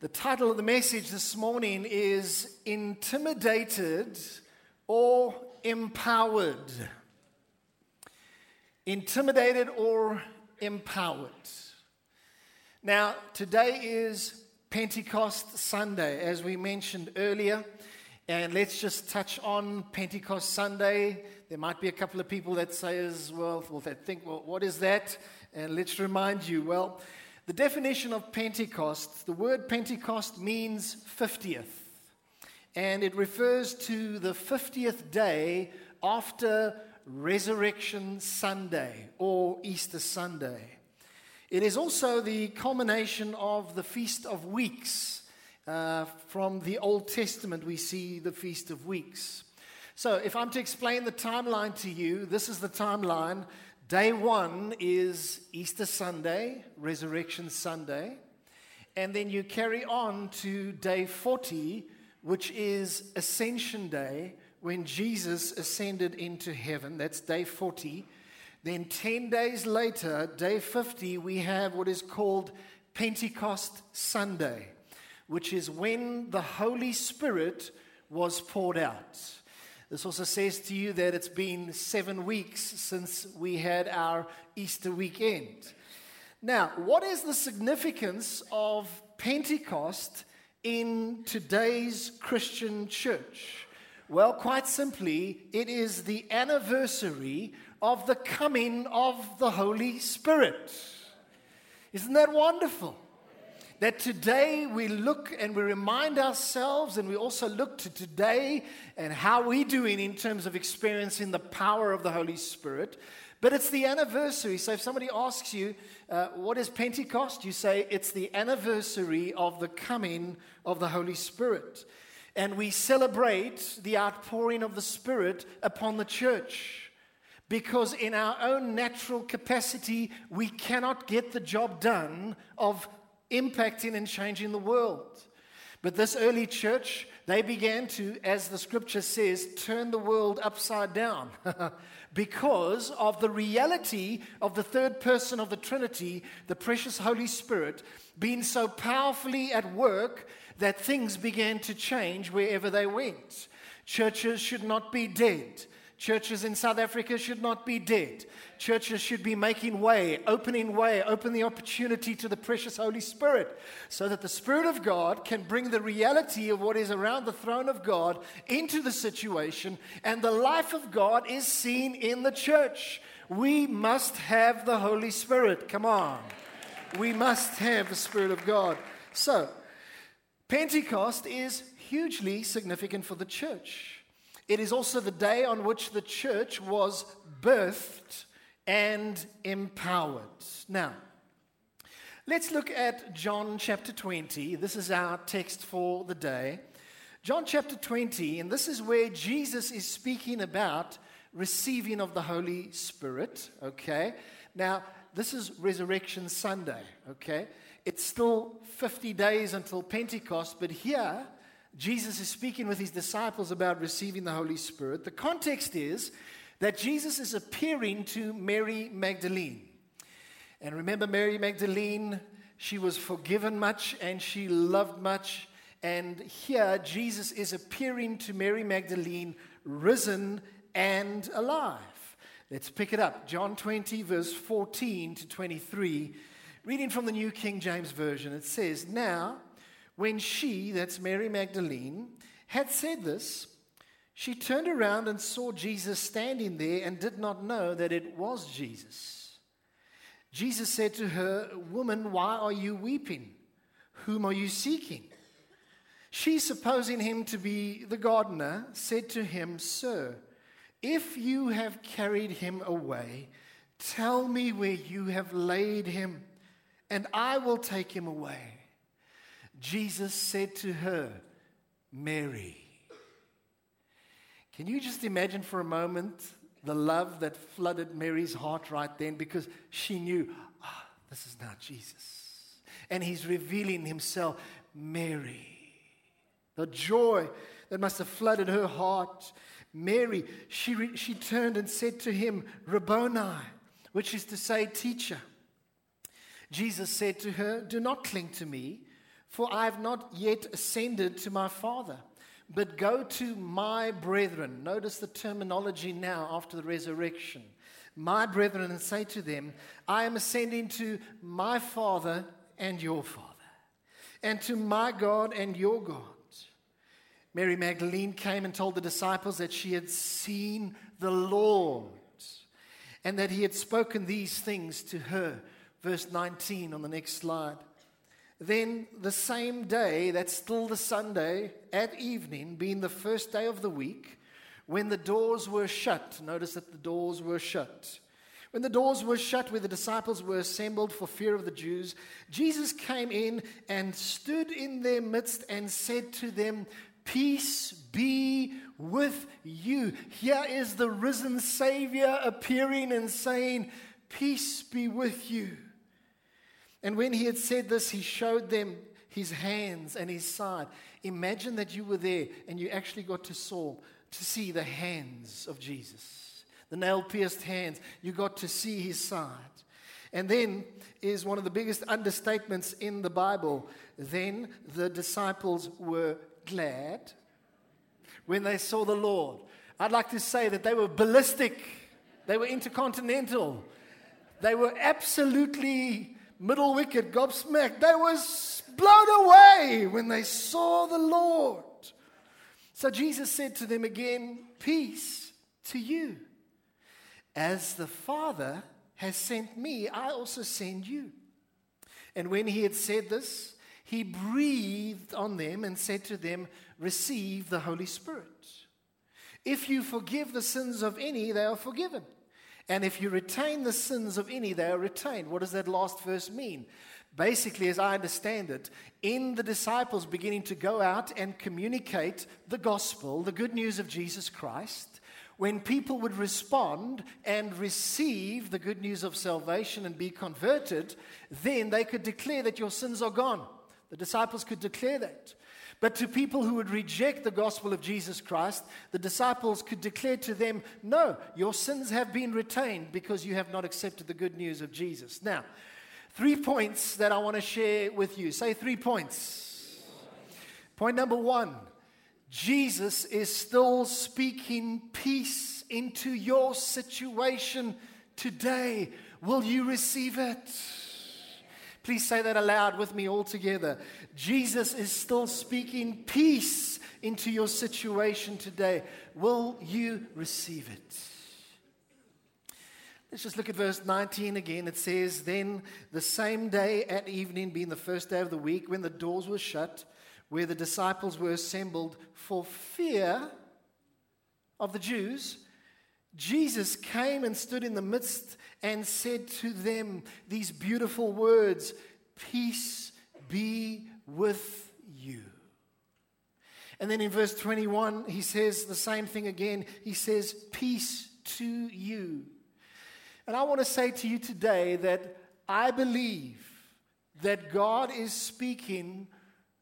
The title of the message this morning is Intimidated or Empowered. Intimidated or Empowered. Now, today is Pentecost Sunday, as we mentioned earlier. And let's just touch on Pentecost Sunday. There might be a couple of people that say well, well that think, well, what is that? And let's remind you, well, the definition of Pentecost, the word Pentecost means 50th, and it refers to the 50th day after Resurrection Sunday or Easter Sunday. It is also the culmination of the Feast of Weeks. Uh, from the Old Testament, we see the Feast of Weeks. So, if I'm to explain the timeline to you, this is the timeline Day one is Easter Sunday, Resurrection Sunday. And then you carry on to day 40, which is Ascension Day, when Jesus ascended into heaven. That's day 40. Then 10 days later, day 50, we have what is called Pentecost Sunday, which is when the Holy Spirit was poured out. This also says to you that it's been seven weeks since we had our Easter weekend. Now, what is the significance of Pentecost in today's Christian church? Well, quite simply, it is the anniversary of the coming of the Holy Spirit. Isn't that wonderful? That today we look and we remind ourselves and we also look to today and how we're doing in terms of experiencing the power of the Holy Spirit. But it's the anniversary. So if somebody asks you, uh, what is Pentecost? You say, it's the anniversary of the coming of the Holy Spirit. And we celebrate the outpouring of the Spirit upon the church. Because in our own natural capacity, we cannot get the job done of impacting and changing the world. But this early church, they began to, as the scripture says, turn the world upside down because of the reality of the third person of the Trinity, the precious Holy Spirit, being so powerfully at work that things began to change wherever they went. Churches should not be dead. Churches in South Africa should not be dead. Churches should be making way, opening way, open the opportunity to the precious Holy Spirit so that the Spirit of God can bring the reality of what is around the throne of God into the situation and the life of God is seen in the church. We must have the Holy Spirit. Come on. We must have the Spirit of God. So, Pentecost is hugely significant for the church. It is also the day on which the church was birthed and empowered. Now, let's look at John chapter 20. This is our text for the day. John chapter 20, and this is where Jesus is speaking about receiving of the Holy Spirit, okay? Now, this is Resurrection Sunday, okay? It's still 50 days until Pentecost, but here Jesus is speaking with his disciples about receiving the Holy Spirit. The context is that Jesus is appearing to Mary Magdalene. And remember, Mary Magdalene, she was forgiven much and she loved much. And here, Jesus is appearing to Mary Magdalene, risen and alive. Let's pick it up. John 20, verse 14 to 23. Reading from the New King James Version, it says, Now, when she, that's Mary Magdalene, had said this, she turned around and saw Jesus standing there and did not know that it was Jesus. Jesus said to her, Woman, why are you weeping? Whom are you seeking? She, supposing him to be the gardener, said to him, Sir, if you have carried him away, tell me where you have laid him, and I will take him away. Jesus said to her, Mary. Can you just imagine for a moment the love that flooded Mary's heart right then because she knew, ah, oh, this is now Jesus. And he's revealing himself, Mary. The joy that must have flooded her heart. Mary, she, re- she turned and said to him, Rabboni, which is to say, teacher. Jesus said to her, Do not cling to me for I have not yet ascended to my Father. But go to my brethren. Notice the terminology now after the resurrection. My brethren, and say to them, I am ascending to my Father and your Father, and to my God and your God. Mary Magdalene came and told the disciples that she had seen the Lord and that he had spoken these things to her. Verse 19 on the next slide. Then the same day, that's still the Sunday, at evening, being the first day of the week, when the doors were shut, notice that the doors were shut. When the doors were shut, where the disciples were assembled for fear of the Jews, Jesus came in and stood in their midst and said to them, Peace be with you. Here is the risen Savior appearing and saying, Peace be with you. And when he had said this, he showed them his hands and his side. Imagine that you were there and you actually got to saw to see the hands of Jesus, the nail pierced hands. You got to see his side. And then is one of the biggest understatements in the Bible. Then the disciples were glad when they saw the Lord. I'd like to say that they were ballistic, they were intercontinental, they were absolutely middle wicket, gobsmacked. They were blown away when they saw the Lord. So Jesus said to them again, Peace to you. As the Father has sent me, I also send you. And when he had said this, he breathed on them and said to them, Receive the Holy Spirit. If you forgive the sins of any, they are forgiven. And if you retain the sins of any, they are retained. What does that last verse mean? Basically, as I understand it, in the disciples beginning to go out and communicate the gospel, the good news of Jesus Christ, when people would respond and receive the good news of salvation and be converted, then they could declare that your sins are gone. The disciples could declare that. But to people who would reject the gospel of Jesus Christ, the disciples could declare to them, No, your sins have been retained because you have not accepted the good news of Jesus. Now, three points that I want to share with you. Say three points. Point number one Jesus is still speaking peace into your situation today. Will you receive it? Please say that aloud with me all together. Jesus is still speaking peace into your situation today. Will you receive it? Let's just look at verse 19 again. It says, Then the same day at evening, being the first day of the week, when the doors were shut, where the disciples were assembled for fear of the Jews, Jesus came and stood in the midst and said to them these beautiful words Peace be with you. And then in verse 21, he says the same thing again. He says, Peace to you. And I want to say to you today that I believe that God is speaking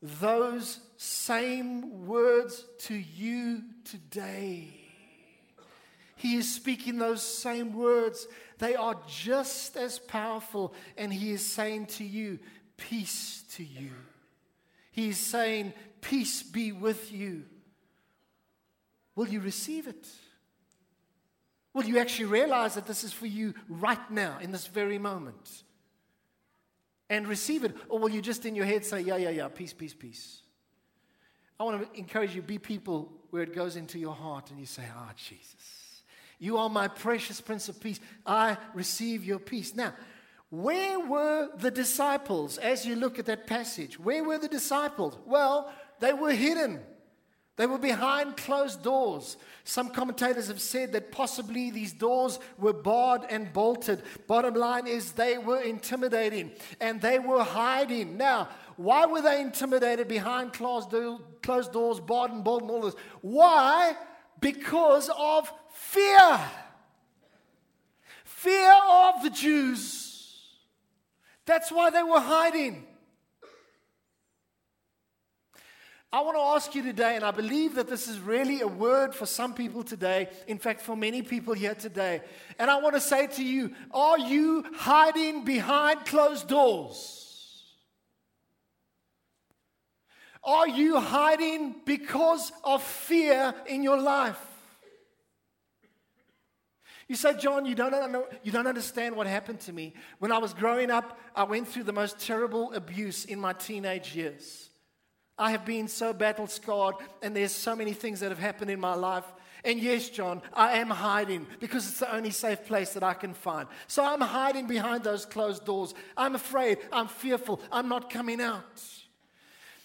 those same words to you today. He is speaking those same words. They are just as powerful, and He is saying to you, Peace to you. He is saying, Peace be with you. Will you receive it? Will you actually realize that this is for you right now, in this very moment? And receive it? Or will you just in your head say, Yeah, yeah, yeah, peace, peace, peace? I want to encourage you, be people where it goes into your heart and you say, Ah, oh, Jesus. You are my precious Prince of Peace. I receive your peace. Now, where were the disciples as you look at that passage? Where were the disciples? Well, they were hidden. They were behind closed doors. Some commentators have said that possibly these doors were barred and bolted. Bottom line is they were intimidating and they were hiding. Now, why were they intimidated behind closed, doors, barred and bolted, and all this? Why? Because of Fear. Fear of the Jews. That's why they were hiding. I want to ask you today, and I believe that this is really a word for some people today, in fact, for many people here today. And I want to say to you are you hiding behind closed doors? Are you hiding because of fear in your life? You say, John, you don't, know, you don't understand what happened to me. When I was growing up, I went through the most terrible abuse in my teenage years. I have been so battle scarred, and there's so many things that have happened in my life. And yes, John, I am hiding because it's the only safe place that I can find. So I'm hiding behind those closed doors. I'm afraid. I'm fearful. I'm not coming out.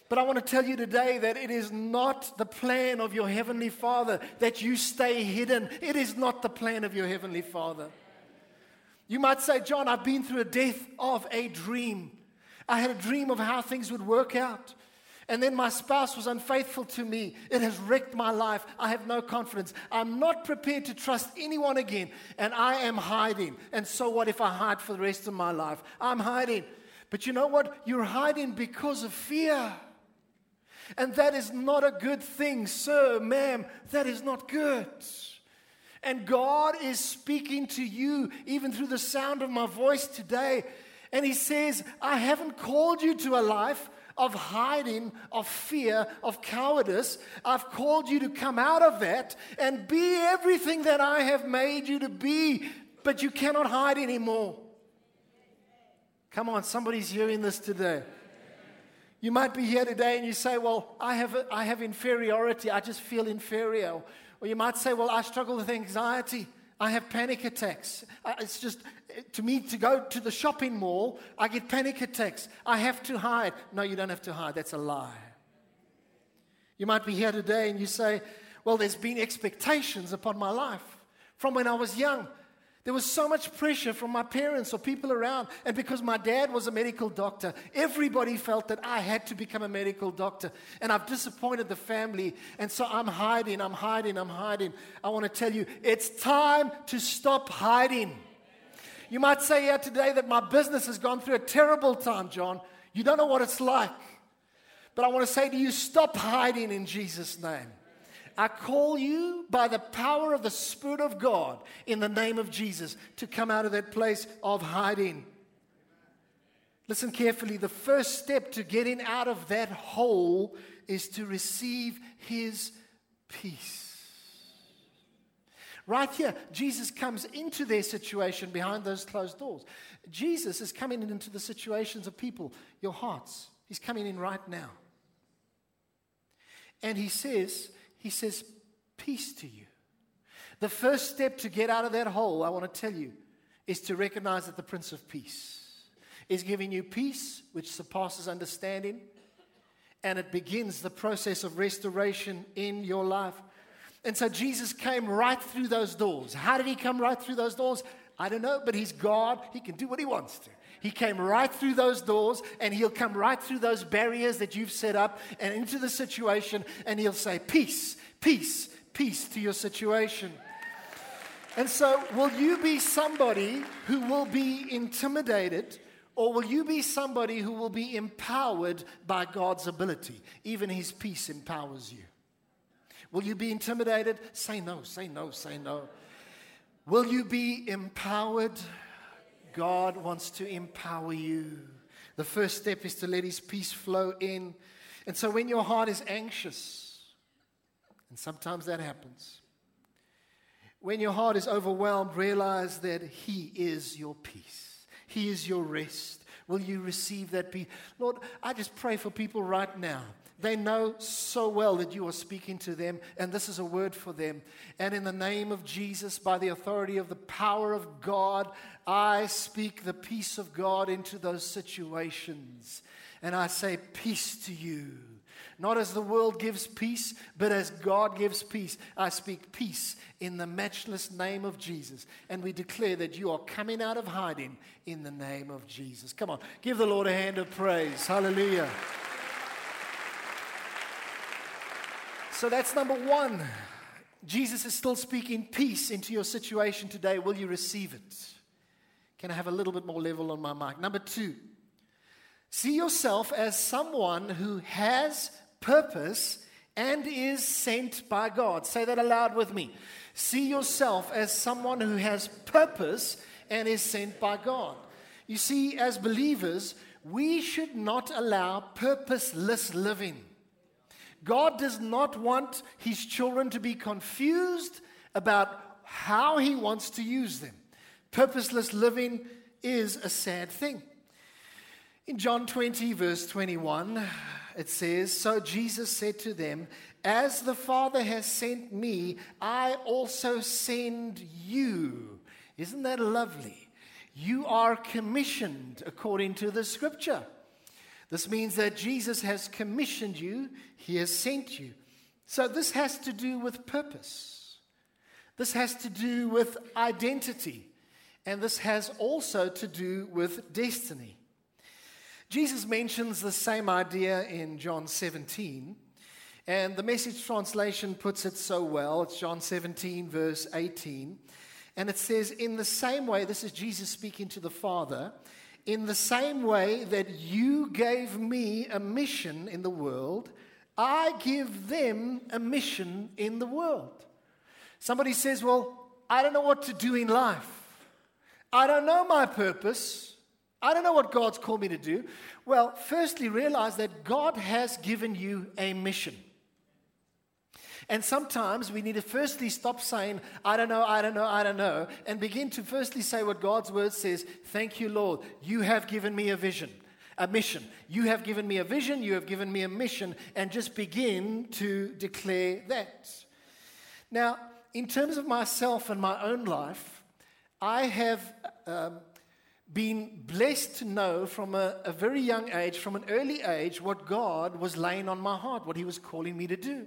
But I want to tell you today that it is not the plan of your Heavenly Father that you stay hidden. It is not the plan of your Heavenly Father. You might say, John, I've been through a death of a dream. I had a dream of how things would work out. And then my spouse was unfaithful to me. It has wrecked my life. I have no confidence. I'm not prepared to trust anyone again. And I am hiding. And so what if I hide for the rest of my life? I'm hiding. But you know what? You're hiding because of fear. And that is not a good thing, sir, ma'am. That is not good. And God is speaking to you even through the sound of my voice today. And He says, I haven't called you to a life of hiding, of fear, of cowardice. I've called you to come out of that and be everything that I have made you to be, but you cannot hide anymore. Come on, somebody's hearing this today. You might be here today and you say, Well, I have, I have inferiority. I just feel inferior. Or you might say, Well, I struggle with anxiety. I have panic attacks. It's just, to me, to go to the shopping mall, I get panic attacks. I have to hide. No, you don't have to hide. That's a lie. You might be here today and you say, Well, there's been expectations upon my life from when I was young. There was so much pressure from my parents or people around. And because my dad was a medical doctor, everybody felt that I had to become a medical doctor. And I've disappointed the family. And so I'm hiding, I'm hiding, I'm hiding. I want to tell you, it's time to stop hiding. You might say here today that my business has gone through a terrible time, John. You don't know what it's like. But I want to say to you, stop hiding in Jesus' name. I call you by the power of the Spirit of God in the name of Jesus to come out of that place of hiding. Listen carefully. The first step to getting out of that hole is to receive His peace. Right here, Jesus comes into their situation behind those closed doors. Jesus is coming into the situations of people, your hearts. He's coming in right now. And He says, he says, Peace to you. The first step to get out of that hole, I want to tell you, is to recognize that the Prince of Peace is giving you peace which surpasses understanding. And it begins the process of restoration in your life. And so Jesus came right through those doors. How did he come right through those doors? I don't know, but he's God. He can do what he wants to. He came right through those doors and he'll come right through those barriers that you've set up and into the situation and he'll say, Peace, peace, peace to your situation. And so, will you be somebody who will be intimidated or will you be somebody who will be empowered by God's ability? Even his peace empowers you. Will you be intimidated? Say no, say no, say no. Will you be empowered? God wants to empower you. The first step is to let His peace flow in. And so when your heart is anxious, and sometimes that happens, when your heart is overwhelmed, realize that He is your peace, He is your rest. Will you receive that peace? Lord, I just pray for people right now they know so well that you are speaking to them, and this is a word for them. And in the name of Jesus, by the authority of the power of God, I speak the peace of God into those situations. And I say, Peace to you. Not as the world gives peace, but as God gives peace. I speak peace in the matchless name of Jesus. And we declare that you are coming out of hiding in the name of Jesus. Come on, give the Lord a hand of praise. Hallelujah. So that's number one. Jesus is still speaking peace into your situation today. Will you receive it? Can I have a little bit more level on my mic? Number two, see yourself as someone who has purpose and is sent by God. Say that aloud with me. See yourself as someone who has purpose and is sent by God. You see, as believers, we should not allow purposeless living. God does not want his children to be confused about how he wants to use them. Purposeless living is a sad thing. In John 20, verse 21, it says, So Jesus said to them, As the Father has sent me, I also send you. Isn't that lovely? You are commissioned according to the scripture. This means that Jesus has commissioned you, He has sent you. So this has to do with purpose. This has to do with identity. And this has also to do with destiny. Jesus mentions the same idea in John 17. And the message translation puts it so well. It's John 17, verse 18. And it says, In the same way, this is Jesus speaking to the Father, in the same way that you gave me a mission in the world, I give them a mission in the world. Somebody says, Well, I don't know what to do in life. I don't know my purpose. I don't know what God's called me to do. Well, firstly, realize that God has given you a mission. And sometimes we need to firstly stop saying, I don't know, I don't know, I don't know, and begin to firstly say what God's word says Thank you, Lord. You have given me a vision, a mission. You have given me a vision, you have given me a mission, and just begin to declare that. Now, in terms of myself and my own life, I have. Um, been blessed to know from a, a, very young age, from an early age, what God was laying on my heart, what He was calling me to do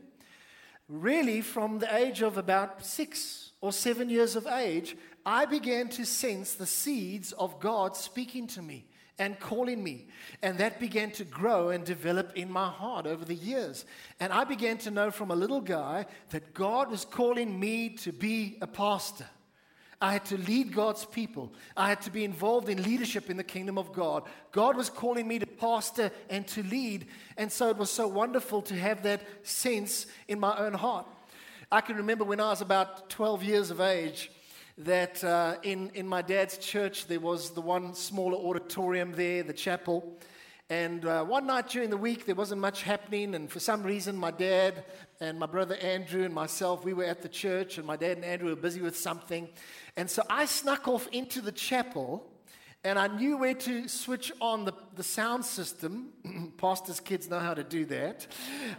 really from the age of about six or seven years of age, I began to sense the seeds of God speaking to me and calling me. And that began to grow and develop in my heart over the years. And I began to know from a little guy that God was calling me to be a pastor. I had to lead God's people. I had to be involved in leadership in the kingdom of God. God was calling me to pastor and to lead. And so it was so wonderful to have that sense in my own heart. I can remember when I was about 12 years of age that uh, in, in my dad's church there was the one smaller auditorium there, the chapel. And uh, one night during the week, there wasn't much happening. And for some reason, my dad and my brother Andrew and myself, we were at the church, and my dad and Andrew were busy with something. And so I snuck off into the chapel, and I knew where to switch on the, the sound system. Pastors' kids know how to do that.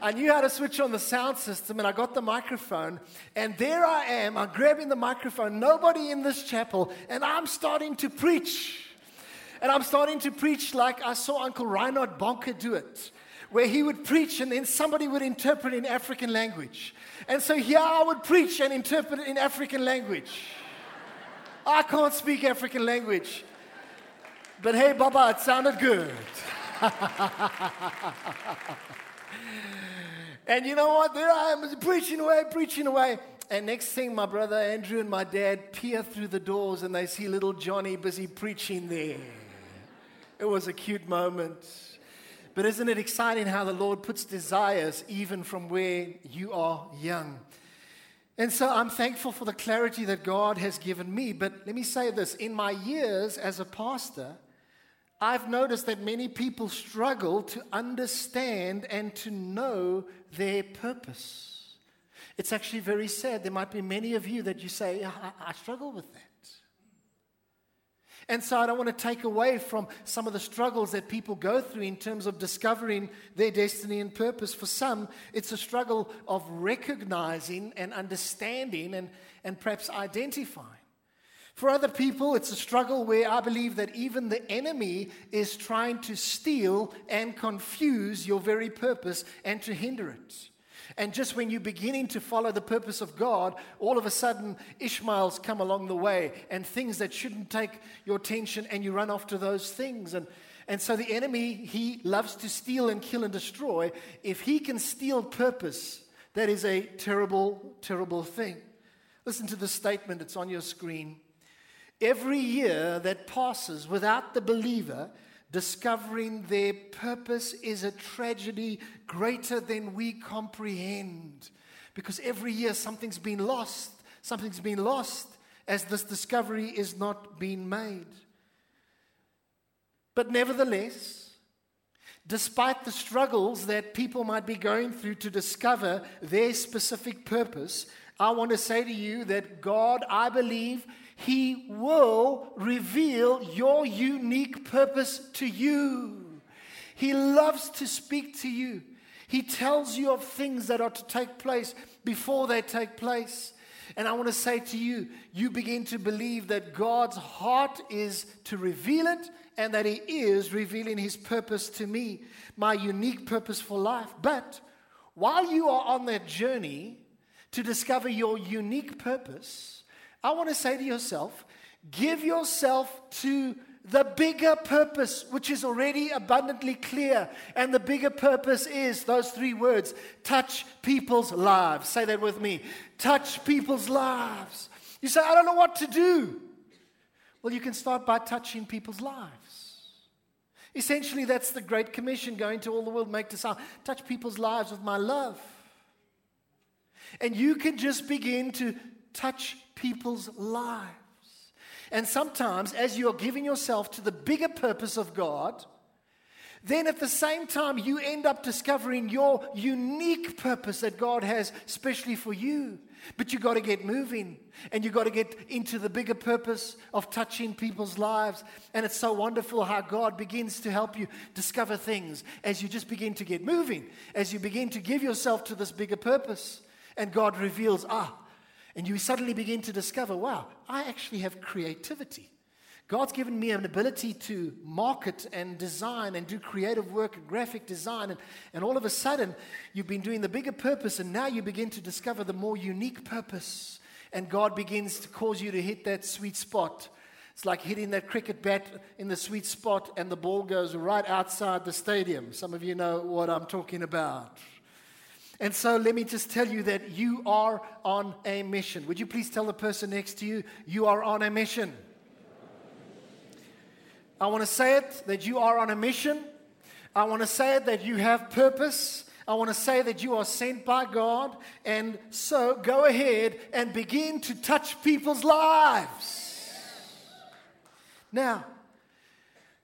I knew how to switch on the sound system, and I got the microphone. And there I am, I'm grabbing the microphone, nobody in this chapel, and I'm starting to preach. And I'm starting to preach like I saw Uncle Reinhard Bonnke do it, where he would preach and then somebody would interpret in African language. And so here I would preach and interpret in African language. I can't speak African language. But hey, Baba, it sounded good. and you know what? There I am preaching away, preaching away. And next thing, my brother Andrew and my dad peer through the doors and they see little Johnny busy preaching there. It was a cute moment. But isn't it exciting how the Lord puts desires even from where you are young? And so I'm thankful for the clarity that God has given me. But let me say this in my years as a pastor, I've noticed that many people struggle to understand and to know their purpose. It's actually very sad. There might be many of you that you say, I, I struggle with that. And so I don't want to take away from some of the struggles that people go through in terms of discovering their destiny and purpose. For some, it's a struggle of recognizing and understanding and, and perhaps identifying. For other people, it's a struggle where I believe that even the enemy is trying to steal and confuse your very purpose and to hinder it. And just when you're beginning to follow the purpose of God, all of a sudden Ishmael's come along the way and things that shouldn't take your attention, and you run off to those things. And, and so the enemy, he loves to steal and kill and destroy. If he can steal purpose, that is a terrible, terrible thing. Listen to the statement, it's on your screen. Every year that passes without the believer Discovering their purpose is a tragedy greater than we comprehend. Because every year something's been lost, something's been lost as this discovery is not being made. But nevertheless, despite the struggles that people might be going through to discover their specific purpose, I want to say to you that God, I believe, He will reveal your unique purpose to you. He loves to speak to you. He tells you of things that are to take place before they take place. And I want to say to you, you begin to believe that God's heart is to reveal it and that He is revealing His purpose to me, my unique purpose for life. But while you are on that journey to discover your unique purpose, I want to say to yourself, give yourself to the bigger purpose, which is already abundantly clear. And the bigger purpose is those three words touch people's lives. Say that with me touch people's lives. You say, I don't know what to do. Well, you can start by touching people's lives. Essentially, that's the Great Commission going to all the world, make disciples, touch people's lives with my love. And you can just begin to touch people's lives. And sometimes, as you're giving yourself to the bigger purpose of God, then at the same time, you end up discovering your unique purpose that God has specially for you. But you got to get moving and you got to get into the bigger purpose of touching people's lives. And it's so wonderful how God begins to help you discover things as you just begin to get moving, as you begin to give yourself to this bigger purpose. And God reveals, ah, and you suddenly begin to discover, wow, I actually have creativity. God's given me an ability to market and design and do creative work and graphic design. And, and all of a sudden, you've been doing the bigger purpose, and now you begin to discover the more unique purpose. And God begins to cause you to hit that sweet spot. It's like hitting that cricket bat in the sweet spot, and the ball goes right outside the stadium. Some of you know what I'm talking about. And so let me just tell you that you are on a mission. Would you please tell the person next to you, you are on a mission? I want to say it that you are on a mission. I want to say it that you have purpose. I want to say that you are sent by God. And so go ahead and begin to touch people's lives. Now,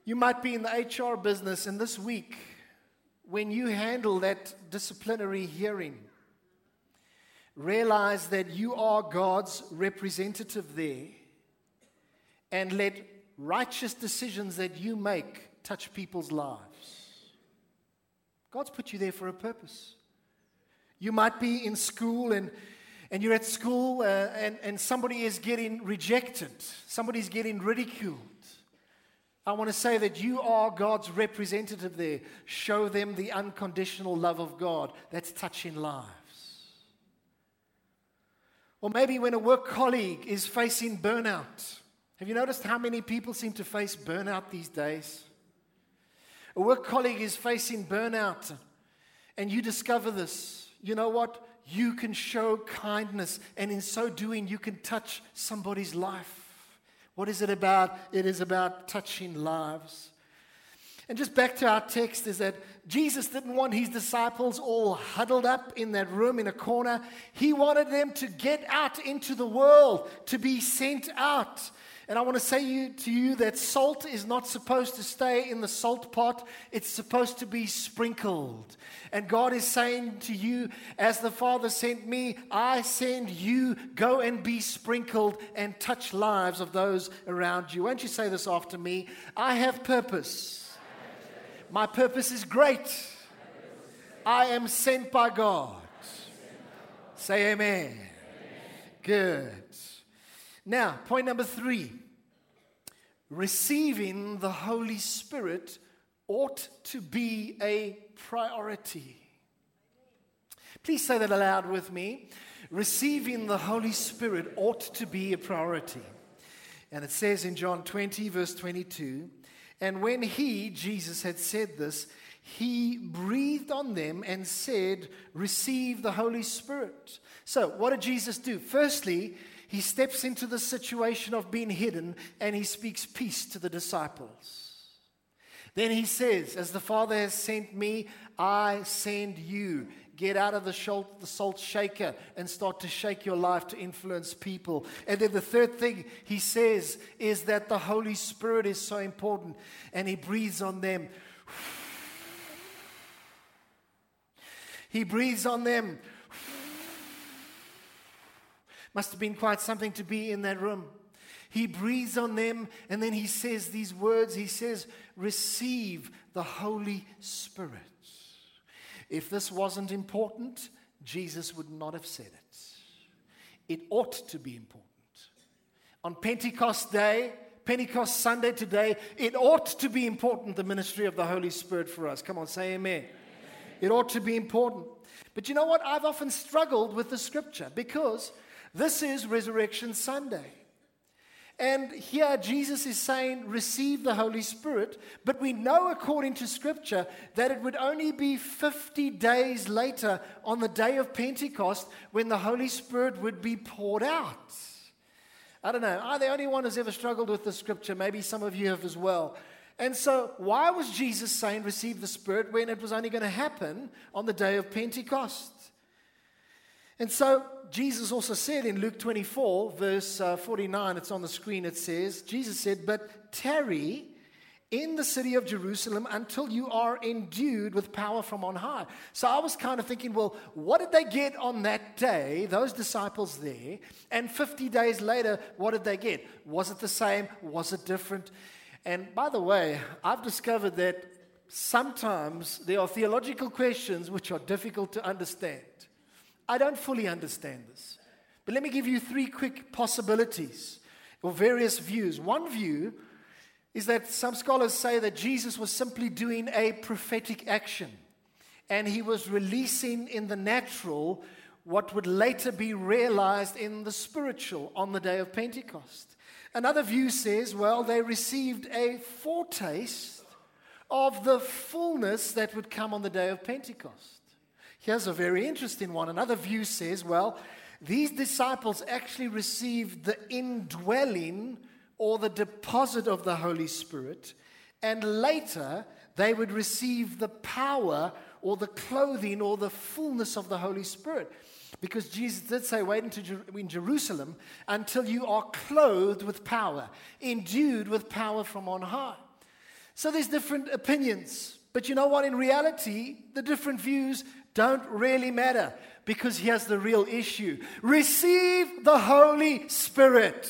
you might be in the HR business, and this week, when you handle that disciplinary hearing, realize that you are God's representative there and let righteous decisions that you make touch people's lives. God's put you there for a purpose. You might be in school and, and you're at school uh, and, and somebody is getting rejected, somebody's getting ridiculed. I want to say that you are God's representative there. Show them the unconditional love of God that's touching lives. Or maybe when a work colleague is facing burnout. Have you noticed how many people seem to face burnout these days? A work colleague is facing burnout, and you discover this. You know what? You can show kindness, and in so doing, you can touch somebody's life. What is it about? It is about touching lives. And just back to our text is that Jesus didn't want his disciples all huddled up in that room in a corner. He wanted them to get out into the world, to be sent out. And I want to say you, to you that salt is not supposed to stay in the salt pot, it's supposed to be sprinkled. And God is saying to you, as the Father sent me, I send you, go and be sprinkled and touch lives of those around you. Won't you say this after me? I have purpose. My purpose is great. I am sent by God. Say amen. Good. Now, point number three receiving the Holy Spirit ought to be a priority. Please say that aloud with me. Receiving the Holy Spirit ought to be a priority. And it says in John 20, verse 22 And when he, Jesus, had said this, he breathed on them and said, Receive the Holy Spirit. So, what did Jesus do? Firstly, he steps into the situation of being hidden and he speaks peace to the disciples. Then he says, As the Father has sent me, I send you. Get out of the salt, shaker and start to shake your life to influence people. And then the third thing he says is that the Holy Spirit is so important and he breathes on them He breathes on them. Must have been quite something to be in that room. He breathes on them and then he says these words. He says, Receive the Holy Spirit. If this wasn't important, Jesus would not have said it. It ought to be important. On Pentecost Day, Pentecost Sunday today, it ought to be important, the ministry of the Holy Spirit for us. Come on, say amen. amen. It ought to be important. But you know what? I've often struggled with the scripture because this is Resurrection Sunday. And here Jesus is saying, receive the Holy Spirit. But we know, according to Scripture, that it would only be 50 days later, on the day of Pentecost, when the Holy Spirit would be poured out. I don't know. I'm the only one who's ever struggled with the Scripture. Maybe some of you have as well. And so, why was Jesus saying, receive the Spirit, when it was only going to happen on the day of Pentecost? And so Jesus also said in Luke 24, verse uh, 49, it's on the screen, it says, Jesus said, But tarry in the city of Jerusalem until you are endued with power from on high. So I was kind of thinking, well, what did they get on that day, those disciples there? And 50 days later, what did they get? Was it the same? Was it different? And by the way, I've discovered that sometimes there are theological questions which are difficult to understand. I don't fully understand this. But let me give you three quick possibilities or various views. One view is that some scholars say that Jesus was simply doing a prophetic action and he was releasing in the natural what would later be realized in the spiritual on the day of Pentecost. Another view says, well, they received a foretaste of the fullness that would come on the day of Pentecost. Here's a very interesting one. Another view says, well, these disciples actually received the indwelling or the deposit of the Holy Spirit, and later they would receive the power or the clothing or the fullness of the Holy Spirit. Because Jesus did say, wait into in Jerusalem until you are clothed with power, endued with power from on high. So there's different opinions. But you know what? In reality, the different views don't really matter because here's the real issue receive the Holy Spirit.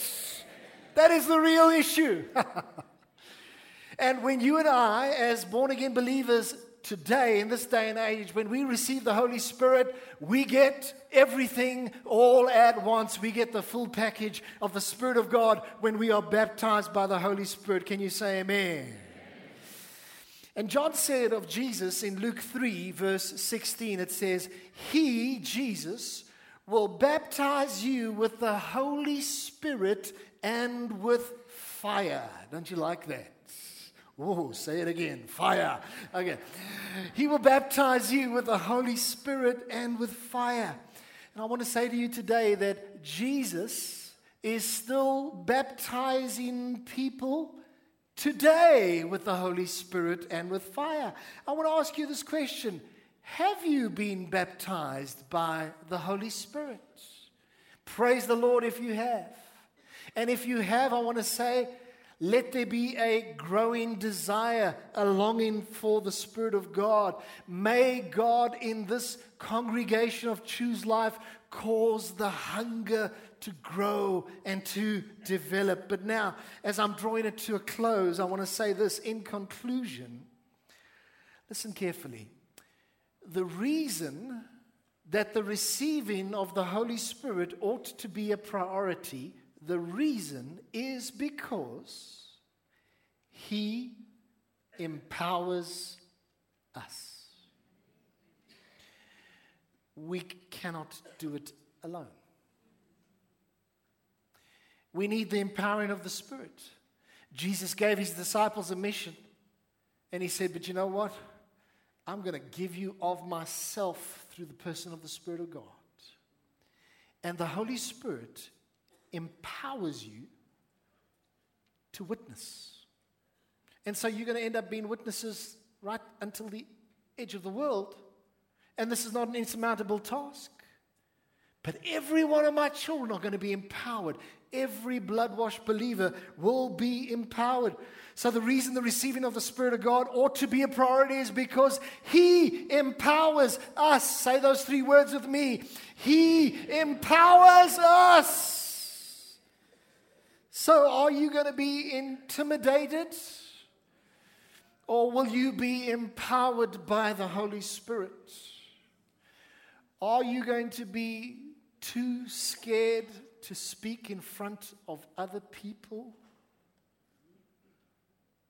That is the real issue. and when you and I, as born again believers today, in this day and age, when we receive the Holy Spirit, we get everything all at once. We get the full package of the Spirit of God when we are baptized by the Holy Spirit. Can you say amen? And John said of Jesus in Luke 3, verse 16, it says, He, Jesus, will baptize you with the Holy Spirit and with fire. Don't you like that? Oh, say it again fire. Okay. He will baptize you with the Holy Spirit and with fire. And I want to say to you today that Jesus is still baptizing people today with the Holy Spirit and with fire. I want to ask you this question Have you been baptized by the Holy Spirit? Praise the Lord if you have. And if you have, I want to say, let there be a growing desire, a longing for the Spirit of God. May God in this congregation of Choose Life cause the hunger to grow and to develop. But now, as I'm drawing it to a close, I want to say this in conclusion. Listen carefully. The reason that the receiving of the Holy Spirit ought to be a priority, the reason is because He empowers us. We cannot do it alone. We need the empowering of the Spirit. Jesus gave his disciples a mission, and he said, But you know what? I'm going to give you of myself through the person of the Spirit of God. And the Holy Spirit empowers you to witness. And so you're going to end up being witnesses right until the edge of the world. And this is not an insurmountable task. But every one of my children are going to be empowered. Every blood washed believer will be empowered. So, the reason the receiving of the Spirit of God ought to be a priority is because He empowers us. Say those three words with me He empowers us. So, are you going to be intimidated? Or will you be empowered by the Holy Spirit? Are you going to be too scared to speak in front of other people?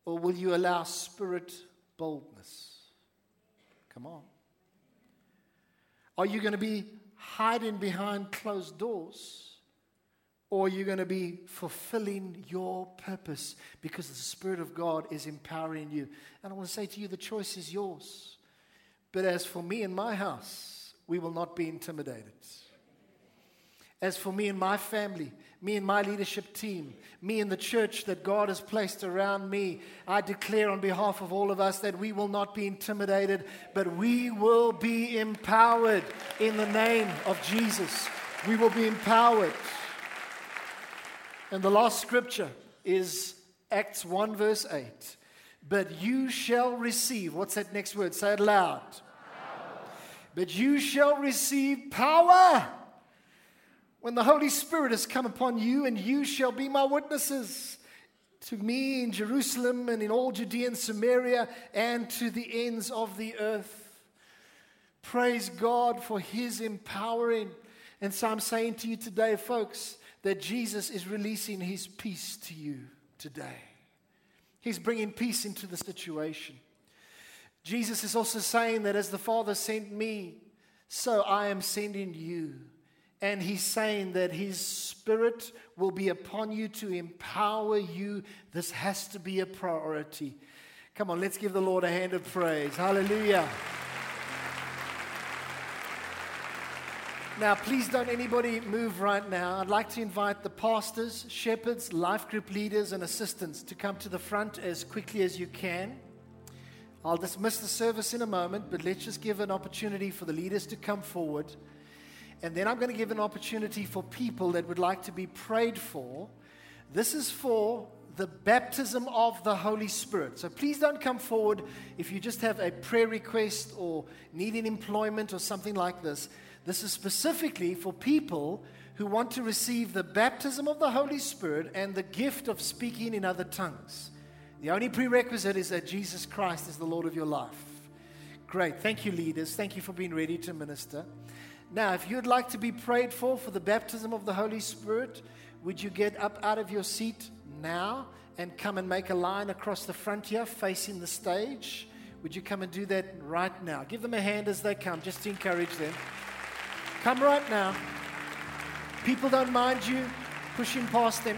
Or will you allow spirit boldness? Come on. Are you going to be hiding behind closed doors? Or are you going to be fulfilling your purpose because the Spirit of God is empowering you? And I want to say to you, the choice is yours. But as for me and my house, we will not be intimidated. As for me and my family, me and my leadership team, me and the church that God has placed around me, I declare on behalf of all of us that we will not be intimidated, but we will be empowered in the name of Jesus. We will be empowered. And the last scripture is Acts 1, verse 8. But you shall receive, what's that next word? Say it loud. Power. But you shall receive power when the Holy Spirit has come upon you, and you shall be my witnesses to me in Jerusalem and in all Judea and Samaria and to the ends of the earth. Praise God for his empowering. And so I'm saying to you today, folks, that Jesus is releasing his peace to you today. He's bringing peace into the situation. Jesus is also saying that as the Father sent me, so I am sending you. And he's saying that his spirit will be upon you to empower you. This has to be a priority. Come on, let's give the Lord a hand of praise. Hallelujah. Now, please don't anybody move right now. I'd like to invite the pastors, shepherds, life group leaders, and assistants to come to the front as quickly as you can. I'll dismiss the service in a moment, but let's just give an opportunity for the leaders to come forward. And then I'm going to give an opportunity for people that would like to be prayed for. This is for the baptism of the Holy Spirit. So please don't come forward if you just have a prayer request or need an employment or something like this. This is specifically for people who want to receive the baptism of the Holy Spirit and the gift of speaking in other tongues. The only prerequisite is that Jesus Christ is the Lord of your life. Great. Thank you, leaders. Thank you for being ready to minister. Now, if you'd like to be prayed for for the baptism of the Holy Spirit, would you get up out of your seat now and come and make a line across the front here facing the stage? Would you come and do that right now? Give them a hand as they come, just to encourage them. Come right now. People don't mind you pushing past them.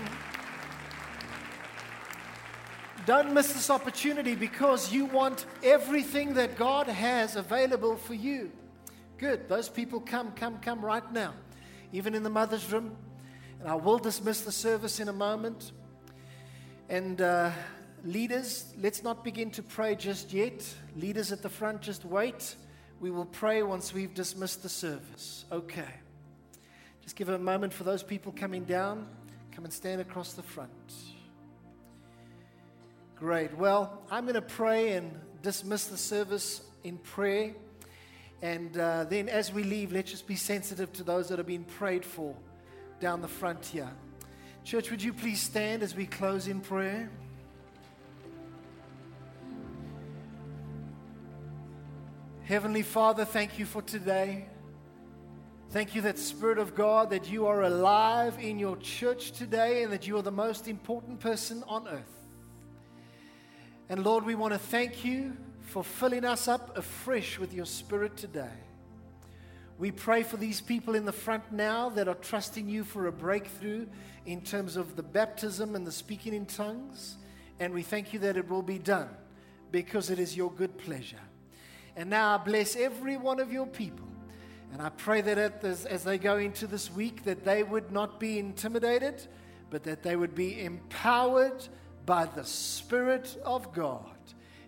Don't miss this opportunity because you want everything that God has available for you. Good. Those people come, come, come right now, even in the mother's room. And I will dismiss the service in a moment. And uh, leaders, let's not begin to pray just yet. Leaders at the front, just wait. We will pray once we've dismissed the service. Okay. Just give a moment for those people coming down. Come and stand across the front. Great. Well, I'm going to pray and dismiss the service in prayer. And uh, then as we leave, let's just be sensitive to those that are being prayed for down the front here. Church, would you please stand as we close in prayer? Heavenly Father, thank you for today. Thank you that Spirit of God that you are alive in your church today and that you are the most important person on earth. And Lord, we want to thank you for filling us up afresh with your Spirit today. We pray for these people in the front now that are trusting you for a breakthrough in terms of the baptism and the speaking in tongues. And we thank you that it will be done because it is your good pleasure. And now I bless every one of your people. And I pray that this, as they go into this week, that they would not be intimidated, but that they would be empowered by the Spirit of God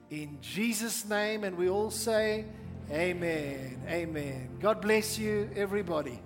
in Jesus' name. And we all say, Amen. Amen. God bless you, everybody.